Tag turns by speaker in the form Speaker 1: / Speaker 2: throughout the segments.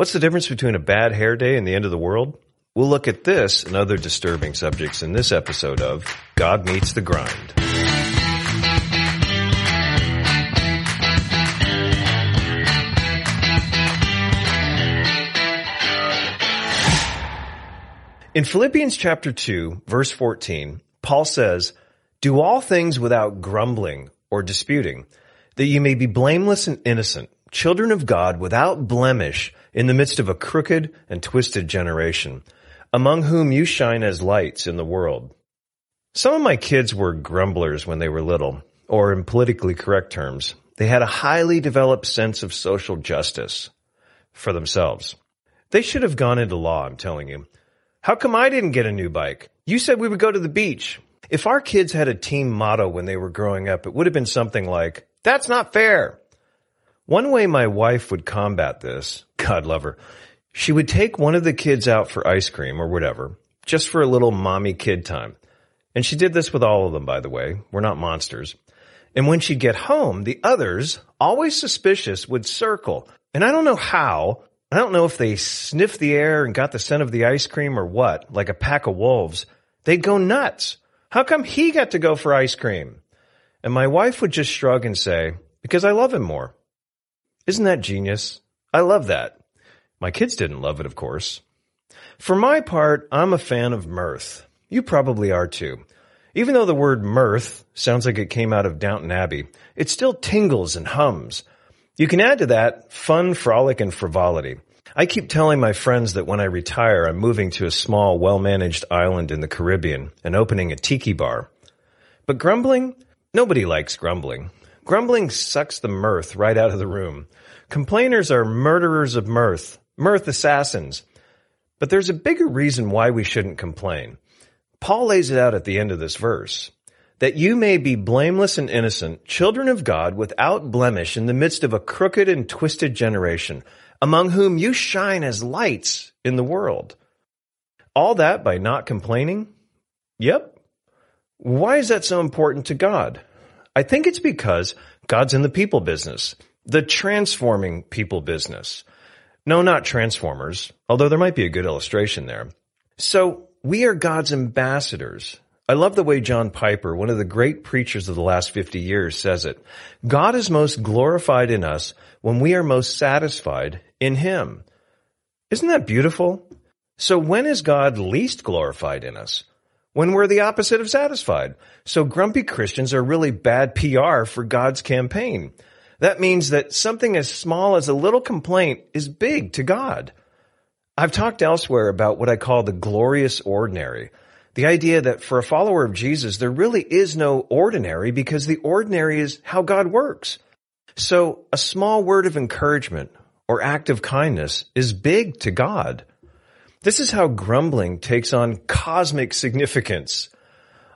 Speaker 1: What's the difference between a bad hair day and the end of the world? We'll look at this and other disturbing subjects in this episode of God Meets the Grind. In Philippians chapter 2, verse 14, Paul says, Do all things without grumbling or disputing, that you may be blameless and innocent, children of God without blemish, in the midst of a crooked and twisted generation, among whom you shine as lights in the world. Some of my kids were grumblers when they were little, or in politically correct terms, they had a highly developed sense of social justice for themselves. They should have gone into law, I'm telling you. How come I didn't get a new bike? You said we would go to the beach. If our kids had a team motto when they were growing up, it would have been something like, that's not fair. One way my wife would combat this, God love her, she would take one of the kids out for ice cream or whatever, just for a little mommy kid time. And she did this with all of them, by the way. We're not monsters. And when she'd get home, the others, always suspicious, would circle. And I don't know how. I don't know if they sniffed the air and got the scent of the ice cream or what, like a pack of wolves. They'd go nuts. How come he got to go for ice cream? And my wife would just shrug and say, because I love him more. Isn't that genius? I love that. My kids didn't love it, of course. For my part, I'm a fan of mirth. You probably are too. Even though the word mirth sounds like it came out of Downton Abbey, it still tingles and hums. You can add to that fun, frolic, and frivolity. I keep telling my friends that when I retire, I'm moving to a small, well-managed island in the Caribbean and opening a tiki bar. But grumbling? Nobody likes grumbling. Grumbling sucks the mirth right out of the room. Complainers are murderers of mirth, mirth assassins. But there's a bigger reason why we shouldn't complain. Paul lays it out at the end of this verse. That you may be blameless and innocent, children of God without blemish in the midst of a crooked and twisted generation, among whom you shine as lights in the world. All that by not complaining? Yep. Why is that so important to God? I think it's because God's in the people business, the transforming people business. No, not transformers, although there might be a good illustration there. So we are God's ambassadors. I love the way John Piper, one of the great preachers of the last 50 years, says it. God is most glorified in us when we are most satisfied in Him. Isn't that beautiful? So when is God least glorified in us? When we're the opposite of satisfied. So grumpy Christians are really bad PR for God's campaign. That means that something as small as a little complaint is big to God. I've talked elsewhere about what I call the glorious ordinary. The idea that for a follower of Jesus, there really is no ordinary because the ordinary is how God works. So a small word of encouragement or act of kindness is big to God. This is how grumbling takes on cosmic significance.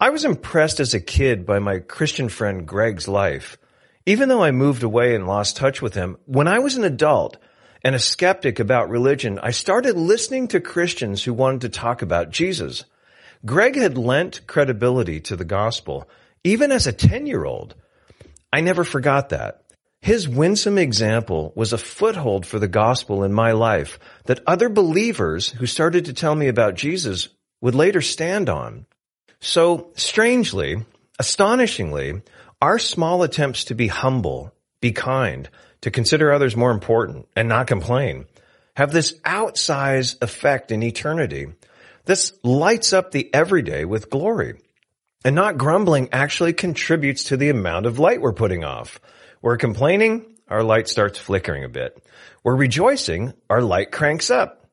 Speaker 1: I was impressed as a kid by my Christian friend Greg's life. Even though I moved away and lost touch with him, when I was an adult and a skeptic about religion, I started listening to Christians who wanted to talk about Jesus. Greg had lent credibility to the gospel, even as a 10 year old. I never forgot that. His winsome example was a foothold for the gospel in my life that other believers who started to tell me about Jesus would later stand on. So strangely, astonishingly, our small attempts to be humble, be kind, to consider others more important and not complain have this outsized effect in eternity. This lights up the everyday with glory. And not grumbling actually contributes to the amount of light we're putting off. We're complaining, our light starts flickering a bit. We're rejoicing, our light cranks up.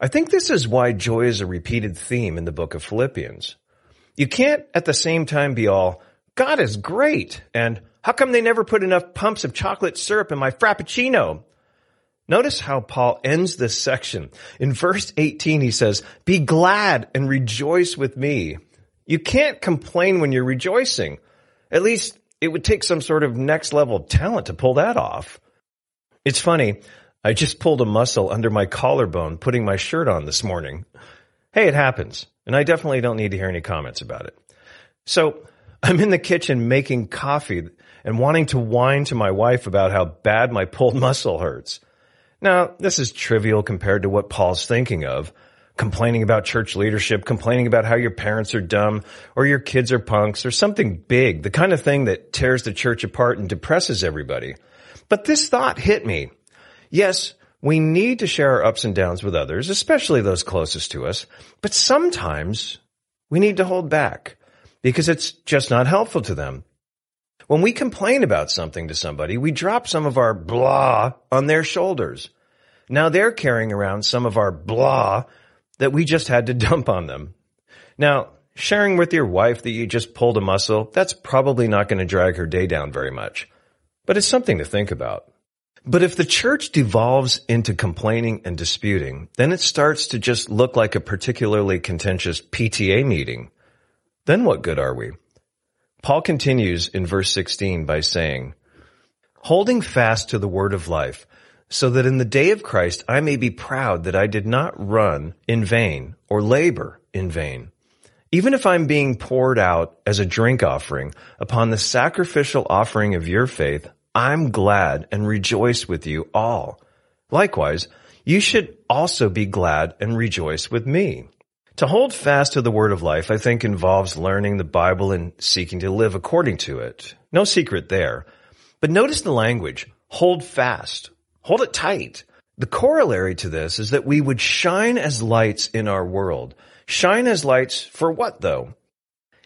Speaker 1: I think this is why joy is a repeated theme in the book of Philippians. You can't at the same time be all, God is great, and how come they never put enough pumps of chocolate syrup in my frappuccino? Notice how Paul ends this section. In verse 18, he says, be glad and rejoice with me. You can't complain when you're rejoicing. At least it would take some sort of next level talent to pull that off. It's funny. I just pulled a muscle under my collarbone putting my shirt on this morning. Hey, it happens. And I definitely don't need to hear any comments about it. So I'm in the kitchen making coffee and wanting to whine to my wife about how bad my pulled muscle hurts. Now, this is trivial compared to what Paul's thinking of. Complaining about church leadership, complaining about how your parents are dumb, or your kids are punks, or something big, the kind of thing that tears the church apart and depresses everybody. But this thought hit me. Yes, we need to share our ups and downs with others, especially those closest to us, but sometimes we need to hold back because it's just not helpful to them. When we complain about something to somebody, we drop some of our blah on their shoulders. Now they're carrying around some of our blah that we just had to dump on them. Now, sharing with your wife that you just pulled a muscle, that's probably not going to drag her day down very much. But it's something to think about. But if the church devolves into complaining and disputing, then it starts to just look like a particularly contentious PTA meeting. Then what good are we? Paul continues in verse 16 by saying, holding fast to the word of life, so that in the day of Christ I may be proud that I did not run in vain or labor in vain. Even if I'm being poured out as a drink offering upon the sacrificial offering of your faith, I'm glad and rejoice with you all. Likewise, you should also be glad and rejoice with me. To hold fast to the word of life, I think involves learning the Bible and seeking to live according to it. No secret there. But notice the language. Hold fast. Hold it tight. The corollary to this is that we would shine as lights in our world. Shine as lights for what though?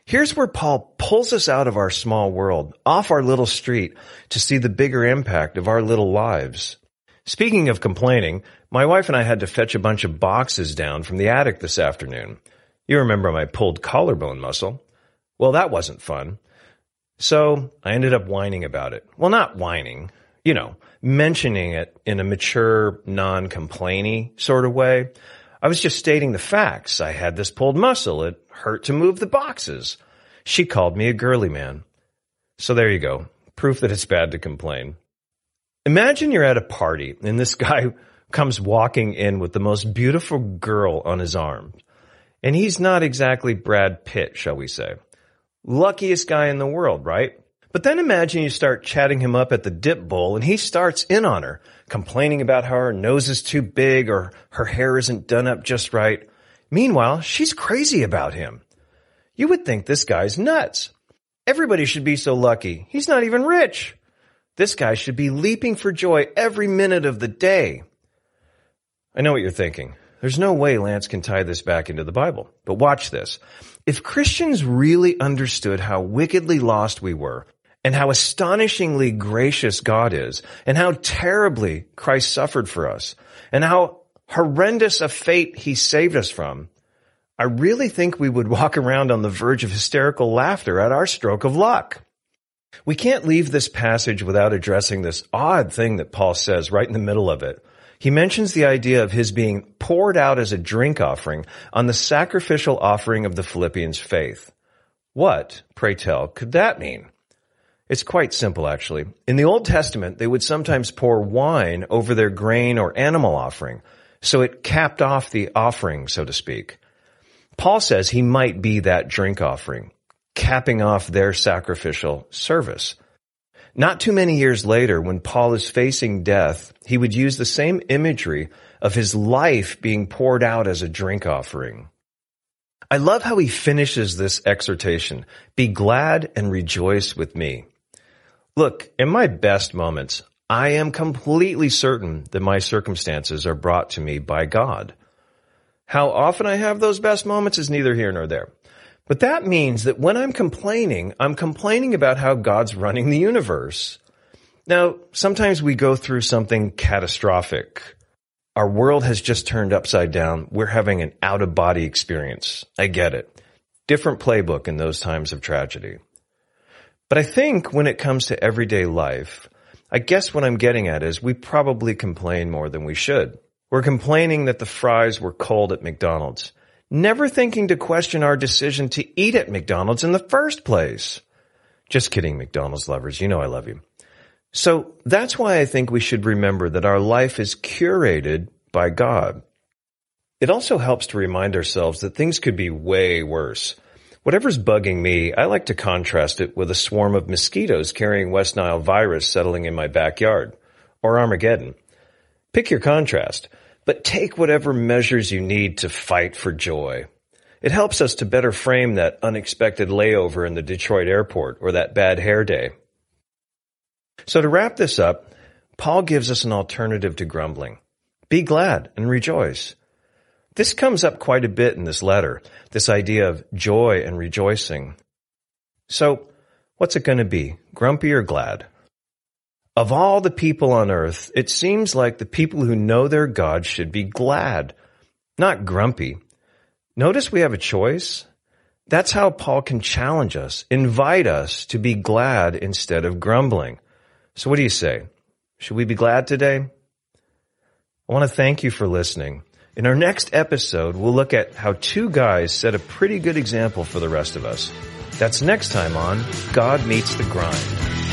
Speaker 1: Here's where Paul pulls us out of our small world, off our little street, to see the bigger impact of our little lives. Speaking of complaining, my wife and I had to fetch a bunch of boxes down from the attic this afternoon. You remember my pulled collarbone muscle? Well, that wasn't fun. So I ended up whining about it. Well, not whining, you know, mentioning it in a mature, non-complainy sort of way. I was just stating the facts. I had this pulled muscle. It hurt to move the boxes. She called me a girly man. So there you go. Proof that it's bad to complain. Imagine you're at a party and this guy comes walking in with the most beautiful girl on his arm. And he's not exactly Brad Pitt, shall we say. Luckiest guy in the world, right? But then imagine you start chatting him up at the dip bowl and he starts in on her, complaining about how her nose is too big or her hair isn't done up just right. Meanwhile, she's crazy about him. You would think this guy's nuts. Everybody should be so lucky. He's not even rich. This guy should be leaping for joy every minute of the day. I know what you're thinking. There's no way Lance can tie this back into the Bible. But watch this. If Christians really understood how wickedly lost we were, and how astonishingly gracious God is, and how terribly Christ suffered for us, and how horrendous a fate he saved us from, I really think we would walk around on the verge of hysterical laughter at our stroke of luck. We can't leave this passage without addressing this odd thing that Paul says right in the middle of it. He mentions the idea of his being poured out as a drink offering on the sacrificial offering of the Philippians faith. What, pray tell, could that mean? It's quite simple, actually. In the Old Testament, they would sometimes pour wine over their grain or animal offering, so it capped off the offering, so to speak. Paul says he might be that drink offering, capping off their sacrificial service. Not too many years later, when Paul is facing death, he would use the same imagery of his life being poured out as a drink offering. I love how he finishes this exhortation. Be glad and rejoice with me. Look, in my best moments, I am completely certain that my circumstances are brought to me by God. How often I have those best moments is neither here nor there. But that means that when I'm complaining, I'm complaining about how God's running the universe. Now, sometimes we go through something catastrophic. Our world has just turned upside down. We're having an out of body experience. I get it. Different playbook in those times of tragedy. But I think when it comes to everyday life, I guess what I'm getting at is we probably complain more than we should. We're complaining that the fries were cold at McDonald's, never thinking to question our decision to eat at McDonald's in the first place. Just kidding, McDonald's lovers. You know I love you. So that's why I think we should remember that our life is curated by God. It also helps to remind ourselves that things could be way worse. Whatever's bugging me, I like to contrast it with a swarm of mosquitoes carrying West Nile virus settling in my backyard, or Armageddon. Pick your contrast, but take whatever measures you need to fight for joy. It helps us to better frame that unexpected layover in the Detroit airport or that bad hair day. So to wrap this up, Paul gives us an alternative to grumbling. Be glad and rejoice. This comes up quite a bit in this letter, this idea of joy and rejoicing. So, what's it going to be? Grumpy or glad? Of all the people on earth, it seems like the people who know their God should be glad, not grumpy. Notice we have a choice. That's how Paul can challenge us, invite us to be glad instead of grumbling. So what do you say? Should we be glad today? I want to thank you for listening. In our next episode, we'll look at how two guys set a pretty good example for the rest of us. That's next time on God Meets the Grind.